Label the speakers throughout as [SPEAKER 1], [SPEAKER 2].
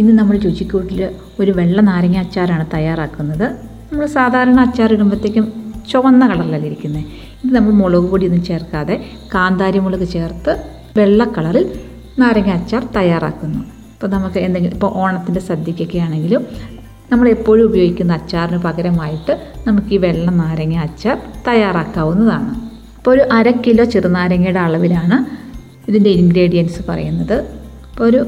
[SPEAKER 1] ഇന്ന് നമ്മൾ രുചിക്കൂട്ടിൽ ഒരു വെള്ള നാരങ്ങ അച്ചാറാണ് തയ്യാറാക്കുന്നത്. നമ്മൾ സാധാരണ അച്ചാർ ഇടുമ്പോഴത്തേക്കും ചുവന്ന കളറിലല്ല ഇരിക്കുന്നത് ഇത് നമ്മൾ മുളക് പൊടിയൊന്നും ചേർക്കാതെ കാന്താരി മുളക് ചേർത്ത് വെള്ള കളറിൽ നാരങ്ങ അച്ചാർ തയ്യാറാക്കുന്നു. ഇപ്പോൾ നമുക്ക് എന്തെങ്കിലും ഇപ്പോൾ ഓണത്തിന്റെ സദ്യക്കൊക്കെ ആണെങ്കിലും നമ്മൾ എപ്പോഴും ഉപയോഗിക്കുന്ന അച്ചാറിന് പകരമായിട്ട് നമുക്ക് ഈ വെള്ള നാരങ്ങ അച്ചാർ തയ്യാറാക്കാവുന്നതാണ്. അപ്പോൾ ഒരു അര കിലോ ചെറുനാരങ്ങയുടെ അളവിലാണ് ഇതിന്റെ ഇൻഗ്രീഡിയൻസ് പറയുന്നത്. അപ്പോൾ ഒരു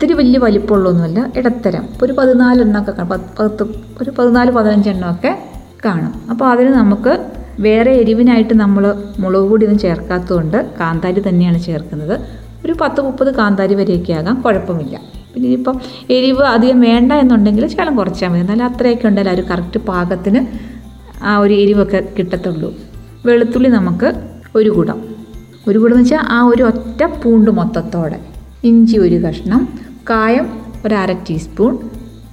[SPEAKER 1] ഒത്തിരി വലിയ വലിപ്പമുള്ളൊന്നുമല്ല ഇടത്തരം. ഒരു പതിനാലെണ്ണമൊക്കെ പത്ത് ഒരു പതിനാല് പതിനഞ്ചെണ്ണമൊക്കെ കാണും. അപ്പോൾ അതിന് നമുക്ക് വേറെ എരിവിനായിട്ട് നമ്മൾ മുളക് പൊടിയൊന്നും ചേർക്കാത്തതുകൊണ്ട് കാന്താരി തന്നെയാണ് ചേർക്കുന്നത്. ഒരു പത്ത് മുപ്പത് കാന്താരി വരെയൊക്കെ ആകാം കുഴപ്പമില്ല. പിന്നെ ഇനിയിപ്പം എരിവ് അധികം വേണ്ട എന്നുണ്ടെങ്കിൽ ശകലം കുറച്ചാൽ മതി. എന്നാലും അത്രയൊക്കെ ഉണ്ടെങ്കിൽ ഒരു കറക്റ്റ് പാകത്തിന് ആ ഒരു എരിവൊക്കെ കിട്ടത്തുള്ളൂ. വെളുത്തുള്ളി നമുക്ക് ഒരു കുടം ഒരു കുടം എന്ന് വെച്ചാൽ ആ ഒരു ഒറ്റ പൂണ്ട് മൊത്തത്തോടെ. ഇഞ്ചി ഒരു കഷ്ണം കായം ഒരു അര ടീസ്പൂൺ.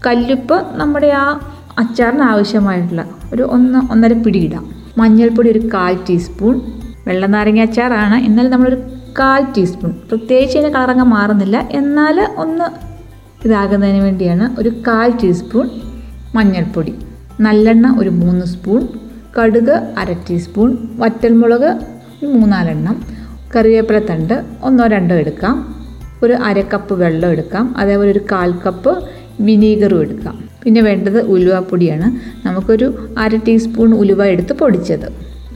[SPEAKER 1] കല്ലുപ്പ് നമ്മുടെ ആ അച്ചാറിന് ആവശ്യമായിട്ടുള്ള ഒരു ഒന്ന് ഒന്നര പിടി മഞ്ഞൾപ്പൊടി ഒരു കാൽ ടീസ്പൂൺ. വെള്ളനാരങ്ങ അച്ചാറാണ്. എന്നാൽ നമ്മളൊരു കാൽ ടീസ്പൂൺ. പ്രത്യേകിച്ച് അതിന്റെ കളറങ്ങ് മാറുന്നില്ല. എന്നാൽ ഒന്ന് ഇതാകുന്നതിന് വേണ്ടിയാണ് ഒരു കാൽ ടീസ്പൂൺ മഞ്ഞൾപ്പൊടി. നല്ലെണ്ണ ഒരു മൂന്ന് സ്പൂൺ. കടുക് അര ടീസ്പൂൺ. വറ്റൽമുളക് മൂന്നാലെണ്ണം. കറിവേപ്പില തണ്ട് ഒന്നോ രണ്ടോ എടുക്കാം. ഒരു അര കപ്പ് വെള്ളം എടുക്കാം. അതേപോലെ ഒരു കാൽ കപ്പ് വിനീഗറും എടുക്കാം. പിന്നെ വേണ്ടത് ഉലുവപ്പൊടിയാണ്. നമുക്കൊരു അര ടീസ്പൂൺ ഉലുവ എടുത്ത് പൊടിച്ചത്.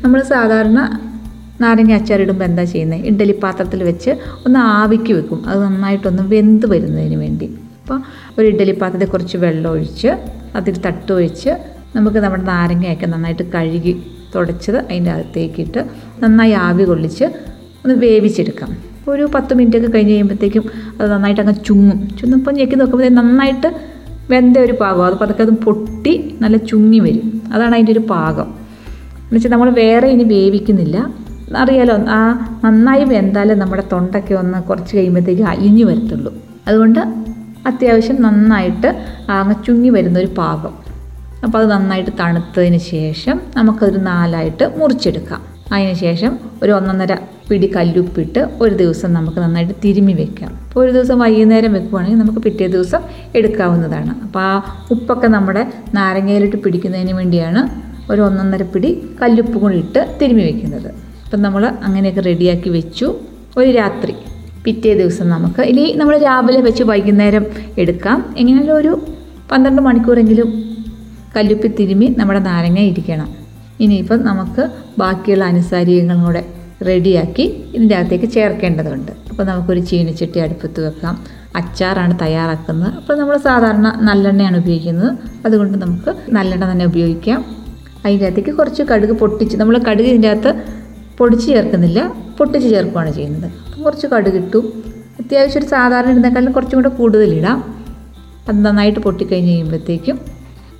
[SPEAKER 1] നമ്മൾ സാധാരണ നാരങ്ങ അച്ചാറിടുമ്പോൾ എന്താ ചെയ്യുന്നത് ഇഡ്ഡലി പാത്രത്തിൽ വെച്ച് ഒന്ന് ആവിക്ക് വെക്കും. അത് നന്നായിട്ടൊന്ന് വെന്ത് വരുന്നതിന് വേണ്ടി. അപ്പോൾ ഒരു ഇഡ്ഡലി പാത്രത്തിൽ കുറച്ച് വെള്ളം ഒഴിച്ച് അതിൽ തട്ട് ഒഴിച്ച് നമുക്ക് നമ്മുടെ നാരങ്ങയൊക്കെ നന്നായിട്ട് കഴുകി തുടച്ചത് അതിന്റെ അകത്തേക്കിട്ട് നന്നായി ആവി കൊള്ളിച്ച് ഒന്ന് വേവിച്ചെടുക്കാം. ഒരു പത്ത് മിനിറ്റ് ഒക്കെ കഴിഞ്ഞ് കഴിയുമ്പോഴത്തേക്കും അത് നന്നായിട്ട് അങ്ങ് ചുങ്ങും. ചുന്നപ്പോൾ ഞെക്കി നോക്കുമ്പോൾ നന്നായിട്ട് വെന്ത ഒരു പാകം അത് പതുക്കെ അത് പൊട്ടി നല്ല ചുങ്ങി വരും. അതാണ് അതിന്റെ ഒരു പാകം. എന്ന് വെച്ചാൽ നമ്മൾ വേറെ ഇനി വേവിക്കുന്നില്ല. അറിയാലോ ആ നന്നായി വെന്താലേ നമ്മുടെ തൊണ്ടയ്ക്ക് ഒന്ന് കുറച്ച് കഴിയുമ്പോഴത്തേക്ക് അലിഞ്ഞു വരത്തുള്ളൂ. അതുകൊണ്ട് അത്യാവശ്യം നന്നായിട്ട് അങ്ങ് ചുങ്ങി വരുന്ന ഒരു പാകം. അപ്പോൾ അത് നന്നായിട്ട് തണുത്തതിന് ശേഷം നമുക്കതൊരു നാലായിട്ട് മുറിച്ചെടുക്കാം. അതിന് ശേഷം ഒരു ഒന്നൊന്നര പിടി കല്ലുപ്പിട്ട് ഒരു ദിവസം നമുക്ക് നന്നായിട്ട് തിരുമ്മി വെക്കാം. അപ്പോൾ ഒരു ദിവസം വൈകുന്നേരം വെക്കുവാണെങ്കിൽ നമുക്ക് പിറ്റേ ദിവസം എടുക്കാവുന്നതാണ്. അപ്പോൾ ആ ഉപ്പൊക്കെ നമ്മുടെ നാരങ്ങയിലിട്ട് പിടിക്കുന്നതിന് വേണ്ടിയാണ് ഒരു ഒന്നൊന്നര പിടി കല്ലുപ്പ് കൊണ്ടിട്ട് തിരുമ്മി വെക്കുന്നത്. അപ്പം നമ്മൾ അങ്ങനെയൊക്കെ റെഡിയാക്കി വെച്ചു. ഒരു രാത്രി പിറ്റേ ദിവസം നമുക്ക് ഇനി നമ്മൾ രാവിലെ വെച്ച് വൈകുന്നേരം എടുക്കാം. എങ്ങനെയാലും ഒരു പന്ത്രണ്ട് മണിക്കൂറെങ്കിലും കല്ലുപ്പി തിരുമ്മി നമ്മുടെ നാരങ്ങ ഇരിക്കണം. ഇനിയിപ്പം നമുക്ക് ബാക്കിയുള്ള അനുസാരികങ്ങളും കൂടെ റെഡിയാക്കി ഇതിന്റെ അകത്തേക്ക് ചേർക്കേണ്ടതുണ്ട്. അപ്പോൾ നമുക്കൊരു ചീനിച്ചട്ടി അടുപ്പത്ത് വെക്കാം. അച്ചാറാണ് തയ്യാറാക്കുന്നത്. അപ്പോൾ നമ്മൾ സാധാരണ നല്ലെണ്ണയാണ് ഉപയോഗിക്കുന്നത്. അതുകൊണ്ട് നമുക്ക് നല്ലെണ്ണ തന്നെ ഉപയോഗിക്കാം. അതിന്റെ അകത്തേക്ക് കുറച്ച് കടുക് പൊട്ടിച്ച് നമ്മൾ കടുക് ഇതിന്റെ അകത്ത് പൊടിച്ച് ചേർക്കുന്നില്ല. പൊട്ടിച്ച് ചേർക്കുകയാണ് ചെയ്യുന്നത്. അപ്പം കുറച്ച് കടുക് ഇട്ടു. അത്യാവശ്യം ഒരു സാധാരണ ഇടുന്നേക്കാളും കുറച്ചും കൂടെ കൂടുതലിടാം അത് നന്നായിട്ട് പൊട്ടിക്കഴിഞ്ഞ് കഴിയുമ്പോഴത്തേക്കും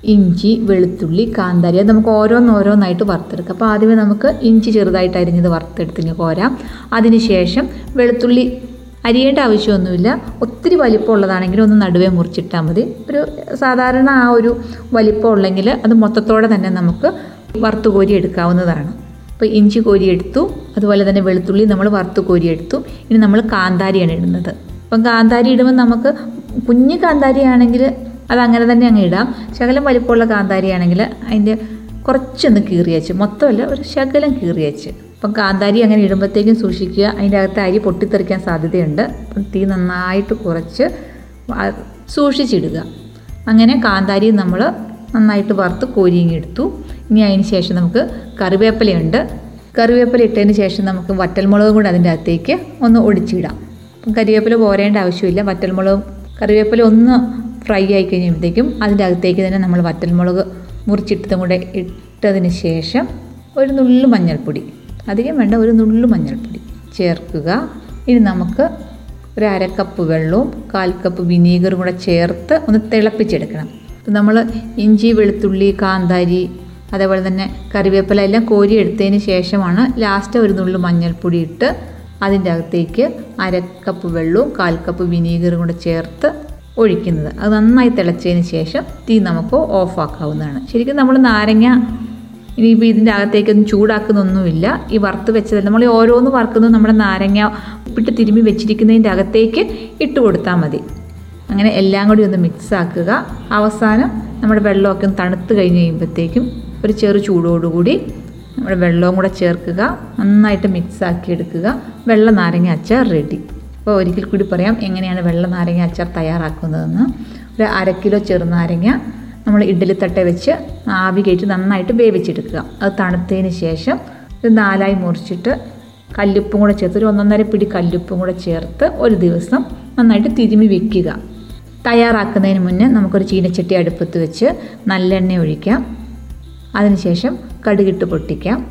[SPEAKER 1] ഇഞ്ചി വെളുത്തുള്ളി കാന്താരി അത് നമുക്ക് ഓരോന്നോരോന്നായിട്ട് വറുത്തെടുക്കാം. അപ്പോൾ ആദ്യമേ നമുക്ക് ഇഞ്ചി ചെറുതായിട്ട് അരിഞ്ഞത് വറുത്തെടുത്തിന് കോരാം. അതിനുശേഷം വെളുത്തുള്ളി അരിയേണ്ട ആവശ്യമൊന്നുമില്ല. ഒത്തിരി വലിപ്പമുള്ളതാണെങ്കിൽ ഒന്ന് നടുവേ മുറിച്ചിട്ടാൽ മതി. ഒരു സാധാരണ ആ ഒരു വലിപ്പം ഉള്ളെങ്കിൽ അത് മൊത്തത്തോടെ തന്നെ നമുക്ക് വറുത്ത് കോരി എടുക്കാവുന്നതാണ്. അപ്പോൾ ഇഞ്ചി കോരിയെടുത്തു അതുപോലെ തന്നെ വെളുത്തുള്ളി നമ്മൾ വറുത്ത് കോരിയെടുത്തു ഇനി നമ്മൾ കാന്താരിയാണ് ഇടുന്നത്. അപ്പം കാന്താരി ഇടുമ്പോൾ നമുക്ക് കുഞ്ഞ് കാന്താരി ആണെങ്കിൽ അത് അങ്ങനെ തന്നെ അങ്ങ് ഇടാം. ശകലം വലിപ്പമുള്ള കാന്താരി ആണെങ്കിൽ അതിന്റെ കുറച്ചൊന്ന് കീറിയച്ച് മൊത്തമല്ല ഒരു ശകലം കീറിയച്ച്. അപ്പം കാന്താരി അങ്ങനെ ഇടുമ്പോഴത്തേക്കും സൂക്ഷിക്കുക. അതിന്റെ അകത്ത് അരി പൊട്ടിത്തെറിക്കാൻ സാധ്യതയുണ്ട്. അപ്പം തീ നന്നായിട്ട് കുറച്ച് സൂക്ഷിച്ചിടുക. അങ്ങനെ കാന്താരി നമ്മൾ നന്നായിട്ട് വറുത്ത് കോരിയിങ്ങെടുത്തു ഇനി അതിന് ശേഷം നമുക്ക് കറിവേപ്പിലയുണ്ട്. കറിവേപ്പില ഇട്ടതിന് ശേഷം നമുക്ക് വറ്റൽമുളകും കൂടെ അതിന്റെ അകത്തേക്ക് ഒന്ന് ഒടിച്ചിടാം. അപ്പം കറിവേപ്പില പോരേണ്ട ആവശ്യമില്ല. വറ്റൽമുളകും കറിവേപ്പില ഒന്ന് ഫ്രൈ ആയി കഴിയുമ്പോഴത്തേക്കും അതിന്റെ അകത്തേക്ക് തന്നെ നമ്മൾ വറ്റൽമുളക് മുറിച്ചിട്ടതും കൂടെ ഇട്ടതിന് ശേഷം ഒരു നുള്ളു മഞ്ഞൾപ്പൊടി അധികം വേണ്ട ഒരു നുള്ളു മഞ്ഞൾപ്പൊടി ചേർക്കുക. ഇനി നമുക്ക് ഒരു അരക്കപ്പ് കപ്പ് വെള്ളവും കാൽ കപ്പ് വിനീഗറും കൂടെ ചേർത്ത് ഒന്ന് തിളപ്പിച്ചെടുക്കണം. നമ്മൾ ഇഞ്ചി വെളുത്തുള്ളി കാന്താരി അതേപോലെ തന്നെ കറിവേപ്പില എല്ലാം കോരി എടുത്തതിന് ശേഷമാണ് ലാസ്റ്റ് ഒരു നുള്ളു മഞ്ഞൾപ്പൊടി ഇട്ട് അതിന്റെ അകത്തേക്ക് അരക്കപ്പ് വെള്ളവും കാൽ കപ്പ് വിനീഗറും കൂടെ ചേർത്ത് ഒഴിക്കുന്നത്. അത് നന്നായി തിളച്ചതിന് ശേഷം തീ നമുക്ക് ഓഫാക്കാവുന്നതാണ് ശരിക്കും നമ്മൾ നാരങ്ങ ഇനിയിപ്പോൾ ഇതിന്റെ അകത്തേക്കൊന്നും ചൂടാക്കുന്നൊന്നുമില്ല. ഈ വറുത്ത് വെച്ചതല്ല നമ്മൾ ഓരോന്ന് വറുക്കുന്നത് നമ്മുടെ നാരങ്ങ ഉപ്പിട്ട് തിരുമ്മി വെച്ചിരിക്കുന്നതിന്റെ അകത്തേക്ക് ഇട്ട് കൊടുത്താൽ മതി. അങ്ങനെ എല്ലാം കൂടി ഒന്ന് മിക്സ് ആക്കുക. അവസാനം നമ്മുടെ വെള്ളമൊക്കെ ഒന്ന് തണുത്ത് കഴിഞ്ഞ് കഴിയുമ്പോഴത്തേക്കും ഒരു ചെറു ചൂടോടുകൂടി നമ്മുടെ വെള്ളവും കൂടെ ചേർക്കുക. നന്നായിട്ട് മിക്സ് ആക്കി എടുക്കുക. വെള്ള നാരങ്ങ അച്ചാർ റെഡി അപ്പോൾ ഒരിക്കൽ കൂടി പറയാം എങ്ങനെയാണ് വെള്ള നാരങ്ങ അച്ചാർ തയ്യാറാക്കുന്നതെന്ന്. ഒരു അര കിലോ ചെറുനാരങ്ങ നമ്മൾ ഇഡ്ഡലി ഇഡ്ഡലിത്തട്ട വെച്ച് ആവി കയറ്റി നന്നായിട്ട് വേവിച്ചെടുക്കുക. അത് തണുത്തതിന് ശേഷം ഇത് നാലായി മുറിച്ചിട്ട് കല്ലുപ്പും കൂടെ ചേർത്ത് ഒരു ഒന്നൊന്നര പിടി കല്ലുപ്പും കൂടെ ചേർത്ത് ഒരു ദിവസം നന്നായിട്ട് തിരുമി വെക്കുക. തയ്യാറാക്കുന്നതിന് മുന്നേ നമുക്കൊരു ചീനച്ചട്ടി അടുപ്പത്ത് വെച്ച് നല്ലെണ്ണ ഒഴിക്കാം. അതിനുശേഷം കടുകിട്ട് പൊട്ടിക്കാം.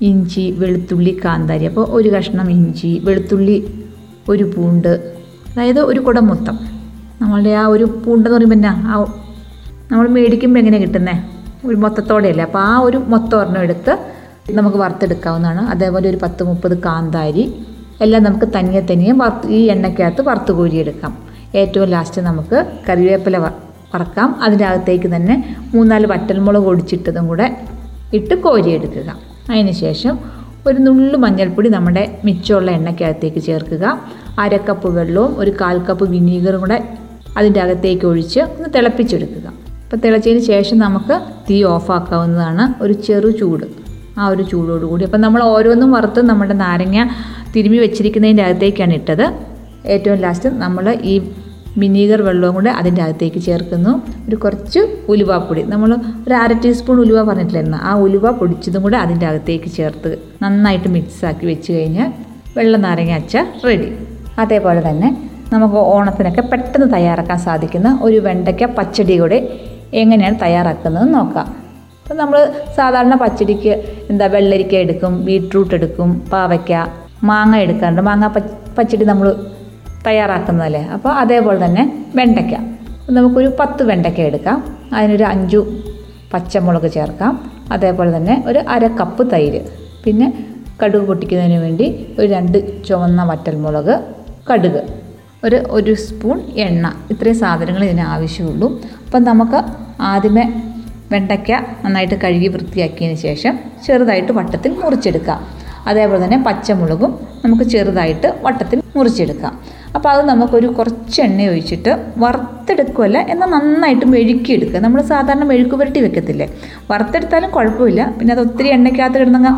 [SPEAKER 1] ഇഞ്ചി വെളുത്തുള്ളി കാന്താരി. അപ്പോൾ ഒരു കഷ്ണം ഇഞ്ചി വെളുത്തുള്ളി ഒരു പൂണ്ട്. അതായത് ഒരു കുടം മൊത്തം. നമ്മളുടെ ആ ഒരു പൂണ്ടെന്ന് പറയുമ്പോൾ എന്നാ? ആ നമ്മൾ മേടിക്കുമ്പോൾ എങ്ങനെയാണ് കിട്ടുന്നത് ഒരു മൊത്തത്തോടെയല്ലേ. അപ്പോൾ ആ ഒരു മൊത്തം ഒരെണ്ണം എടുത്ത് നമുക്ക് വറുത്തെടുക്കാവുന്നതാണ്. അതേപോലെ ഒരു പത്ത് മുപ്പത് കാന്താരി എല്ലാം നമുക്ക് തനിയെ തനിയെ വറുത്ത് ഈ എണ്ണയ്ക്കകത്ത് വറുത്ത് കോരിയെടുക്കാം. ഏറ്റവും ലാസ്റ്റ് നമുക്ക് കറിവേപ്പില വറക്കാം. അതിന്റെ അകത്തേക്ക് തന്നെ മൂന്നാൽ വറ്റൽമുളക് ഒടിച്ചിട്ടതും കൂടെ ഇട്ട് കോരിയെടുക്കുക. അതിന് ശേഷം ഒരു നുള്ളു മഞ്ഞൾപ്പൊടി നമ്മുടെ മിച്ചമുള്ള എണ്ണയ്ക്കകത്തേക്ക് ചേർക്കുക. അരക്കപ്പ് കപ്പ് വെള്ളവും ഒരു കാൽ കപ്പ് വിനീഗറും കൂടെ അതിന്റെ അകത്തേക്ക് ഒഴിച്ച് ഒന്ന് തിളപ്പിച്ചെടുക്കുക. അപ്പോൾ തിളച്ചതിന് ശേഷം നമുക്ക് തീ ഓഫാക്കാവുന്നതാണ് ഒരു ചെറു ചൂട്. ആ ഒരു ചൂടോടുകൂടി അപ്പം നമ്മൾ ഓരോന്നും വറുത്ത് നമ്മുടെ നാരങ്ങ തിരുമ്മി വെച്ചിരിക്കുന്നതിന്റെ അകത്തേക്കാണ് ഇട്ടത്. ഏറ്റവും ലാസ്റ്റ് നമ്മൾ ഈ വിനീഗർ വെള്ളവും കൂടെ അതിന്റെ അകത്തേക്ക് ചേർക്കുന്നു. ഒരു കുറച്ച് ഉലുവാപ്പൊടി നമ്മൾ ഒരു അര ടീസ്പൂൺ ഉലുവ പറഞ്ഞിട്ടില്ലായിരുന്നു? ആ ഉലുവ പൊടിച്ചതും കൂടെ അതിന്റെ അകത്തേക്ക് ചേർത്ത് നന്നായിട്ട് മിക്സാക്കി വെച്ച് കഴിഞ്ഞാൽ വെള്ളം നാരങ്ങ അച്ചാർ റെഡി അതേപോലെ തന്നെ നമുക്ക് ഓണത്തിനൊക്കെ പെട്ടെന്ന് തയ്യാറാക്കാൻ സാധിക്കുന്ന ഒരു വെണ്ടയ്ക്ക പച്ചടി കൂടെ എങ്ങനെയാണ് തയ്യാറാക്കുന്നത് നോക്കാം. അപ്പം നമ്മൾ സാധാരണ പച്ചടിക്ക് എന്താ വെള്ളരിക്ക എടുക്കും ബീട്രൂട്ട് എടുക്കും പാവയ്ക്ക മാങ്ങ എടുക്കാറുണ്ട്. മാങ്ങ പച്ച പച്ചടി നമ്മൾ തയ്യാറാക്കുന്നതല്ലേ? അപ്പോൾ അതേപോലെ തന്നെ വെണ്ടയ്ക്ക. നമുക്കൊരു പത്ത് വെണ്ടയ്ക്ക എടുക്കാം. അതിനൊരു അഞ്ചു പച്ചമുളക് ചേർക്കാം. അതേപോലെ തന്നെ ഒരു അര കപ്പ് തൈര്. പിന്നെ കടുക് പൊട്ടിക്കുന്നതിന് വേണ്ടി ഒരു രണ്ട് ചുവന്ന വറ്റൽമുളക് കടുക്. ഒരു ഒരു സ്പൂൺ എണ്ണ. ഇത്രയും സാധനങ്ങൾ ഇതിന് ആവശ്യമുള്ളൂ. അപ്പം നമുക്ക് ആദ്യമേ വെണ്ടയ്ക്ക നന്നായിട്ട് കഴുകി വൃത്തിയാക്കിയതിന് ശേഷം ചെറുതായിട്ട് വട്ടത്തിൽ മുറിച്ചെടുക്കാം. അതേപോലെ തന്നെ പച്ചമുളകും നമുക്ക് ചെറുതായിട്ട് വട്ടത്തിൽ മുറിച്ചെടുക്കാം. അപ്പോൾ അത് നമുക്കൊരു കുറച്ച് എണ്ണ ഒഴിച്ചിട്ട് വറുത്തെടുക്കുമല്ല എന്നാൽ നന്നായിട്ട് മെഴുക്കിയെടുക്കുക. നമ്മൾ സാധാരണ മെഴുക്ക് പുരട്ടി വെക്കത്തില്ലേ? വറുത്തെടുത്താലും കുഴപ്പമില്ല. പിന്നെ അത് ഒത്തിരി എണ്ണയ്ക്കകത്ത് കിടന്നങ്ങ്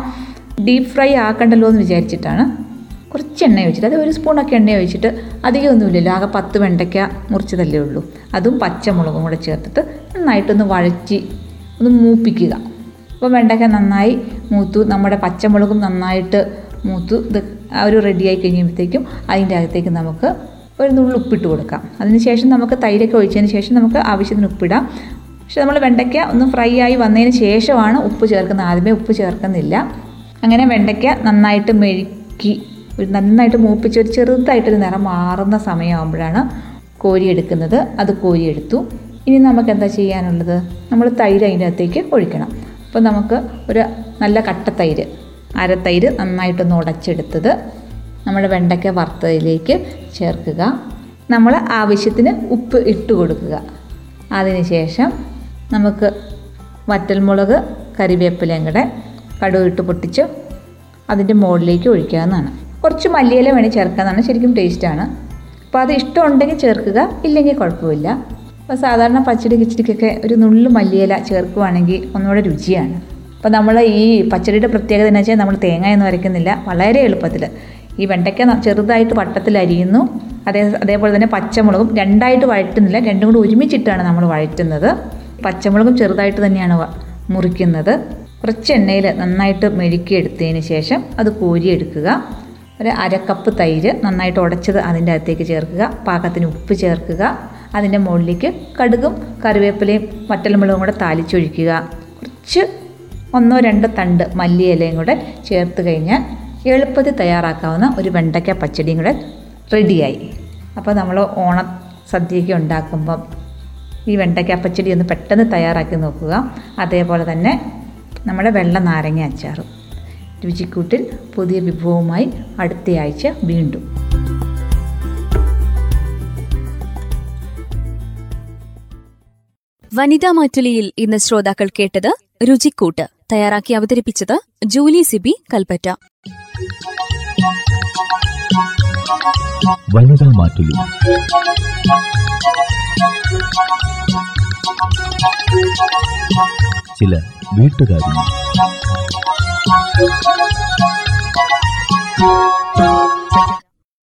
[SPEAKER 1] ഡീപ്പ് ഫ്രൈ ആക്കണ്ടല്ലോ എന്ന് വിചാരിച്ചിട്ടാണ് കുറച്ച് എണ്ണ ഒഴിച്ചിട്ട് അത് ഒരു സ്പൂണൊക്കെ എണ്ണ ഒഴിച്ചിട്ട് അധികമൊന്നുമില്ലല്ലോ ആകെ പത്ത് വെണ്ടയ്ക്ക മുറിച്ചതല്ലേ ഉള്ളൂ. അതും പച്ചമുളകും കൂടെ ചേർത്തിട്ട് നന്നായിട്ടൊന്ന് വഴറ്റി ഒന്ന് മൂപ്പിക്കുക. അപ്പോൾ വെണ്ടയ്ക്ക നന്നായി മൂത്തു നമ്മുടെ പച്ചമുളകും നന്നായിട്ട് മൂത്തു ഇത് ഒരു റെഡിയായി കഴിയുമ്പോഴത്തേക്കും അതിന്റെ അകത്തേക്ക് നമുക്ക് ഒരു നുള്ളു ഉപ്പിട്ട് കൊടുക്കാം. അതിനുശേഷം നമുക്ക് തൈരൊക്കെ ഒഴിച്ചതിന് ശേഷം നമുക്ക് ആവശ്യത്തിന് ഉപ്പിടാം. പക്ഷെ നമ്മൾ വെണ്ടയ്ക്ക ഒന്ന് ഫ്രൈ ആയി വന്നതിന് ശേഷമാണ് ഉപ്പ് ചേർക്കുന്നത്. ആദ്യമേ ഉപ്പ് ചേർക്കുന്നില്ല. അങ്ങനെ വെണ്ടയ്ക്ക നന്നായിട്ട് മെഴുക്കി ഒരു നന്നായിട്ട് മൂപ്പിച്ച് ഒരു ചെറുതായിട്ടൊരു നിറം മാറുന്ന സമയമാകുമ്പോഴാണ് കോരിയെടുക്കുന്നത് അത് കോരിയെടുത്തു ഇനി നമുക്ക് എന്താ ചെയ്യാനുള്ളത്? നമ്മൾ തൈര് അതിന്റെ അകത്തേക്ക് ഒഴിക്കണം. അപ്പോൾ നമുക്ക് ഒരു നല്ല കട്ട തൈര് അര തൈര് നന്നായിട്ടൊന്ന് ഉടച്ചെടുത്തത് നമ്മൾ വെണ്ടയ്ക്ക വറുത്തതിലേക്ക് ചേർക്കുക. നമ്മൾ ആവശ്യത്തിന് ഉപ്പ് ഇട്ട് കൊടുക്കുക. അതിനുശേഷം നമുക്ക് വറ്റൽമുളക് കറിവേപ്പിലയും കൂടെ കടുക് ഇട്ട് പൊട്ടിച്ച് അതിന്റെ മുകളിലേക്ക് ഒഴിക്കാവുന്നതാണ്. കുറച്ച് മല്ലിയില വേണേൽ ചേർക്കാമെന്നാണ് ശരിക്കും ടേസ്റ്റാണ് അപ്പോൾ അത് ഇഷ്ടമുണ്ടെങ്കിൽ ചേർക്കുക ഇല്ലെങ്കിൽ കുഴപ്പമില്ല. അപ്പോൾ സാധാരണ പച്ചടി കിച്ചടിക്കൊക്കെ ഒരു നുള്ളു മല്ലിയില ചേർക്കുവാണെങ്കിൽ ഒന്നുകൂടെ രുചിയാണ്. അപ്പോൾ നമ്മൾ ഈ പച്ചടിയുടെ പ്രത്യേകത എന്ന് വെച്ചാൽ നമ്മൾ തേങ്ങയൊന്നും അരയ്ക്കുന്നില്ല വളരെ എളുപ്പത്തിൽ ഈ വെണ്ടയ്ക്ക ചെറുതായിട്ട് വട്ടത്തിൽ അരിയുന്നു. അതേ അതേപോലെ തന്നെ പച്ചമുളകും രണ്ടായിട്ട് വഴറ്റുന്നില്ല. രണ്ടും കൂടി ഒരുമിച്ചിട്ടാണ് നമ്മൾ വഴറ്റുന്നത്. പച്ചമുളകും ചെറുതായിട്ട് തന്നെയാണ് മുറിക്കുന്നത്. കുറച്ച് എണ്ണയിൽ നന്നായിട്ട് മെഴുക്കിയെടുത്തതിന് ശേഷം അത് കോരിയെടുക്കുക ഒരു അരക്കപ്പ് കപ്പ് തൈര് നന്നായിട്ട് ഉടച്ചത് അതിന്റെ അകത്തേക്ക് ചേർക്കുക. പാകത്തിന് ഉപ്പ് ചേർക്കുക. അതിന്റെ മുകളിലേക്ക് കടുകും കറിവേപ്പിലയും വറ്റൽമുളകും കൂടെ താലിച്ചൊഴിക്കുക കുറച്ച് ഒന്നോ രണ്ടോ തണ്ട് മല്ലിയിലയും കൂടെ ചേർത്ത് കഴിഞ്ഞാൽ എളുപ്പത്തിൽ തയ്യാറാക്കാവുന്ന ഒരു വെണ്ടയ്ക്ക പച്ചടിയും കൂടെ റെഡിയായി. അപ്പോൾ നമ്മൾ ഓണ സദ്യയ്ക്ക് ഉണ്ടാക്കുമ്പം ഈ വെണ്ടയ്ക്ക പച്ചടി ഒന്ന് പെട്ടെന്ന് തയ്യാറാക്കി നോക്കുക. അതേപോലെ തന്നെ നമ്മുടെ വെള്ള നാരങ്ങ അച്ചാറും രുചിക്കൂട്ടിൽ പുതിയ വിഭവവുമായി അടുത്തയാഴ്ച വീണ്ടും.
[SPEAKER 2] വനിതാ മാറ്റുലിയിൽ ഇന്ന് ശ്രോതാക്കൾ കേട്ടത് രുചിക്കൂട്ട്. തയ്യാറാക്കി അവതരിപ്പിച്ചത് ജൂലി സിബി കൽപ്പറ്റ.
[SPEAKER 3] വനിതാ മാറ്റുലി. ചില വീട്ടുകാരി.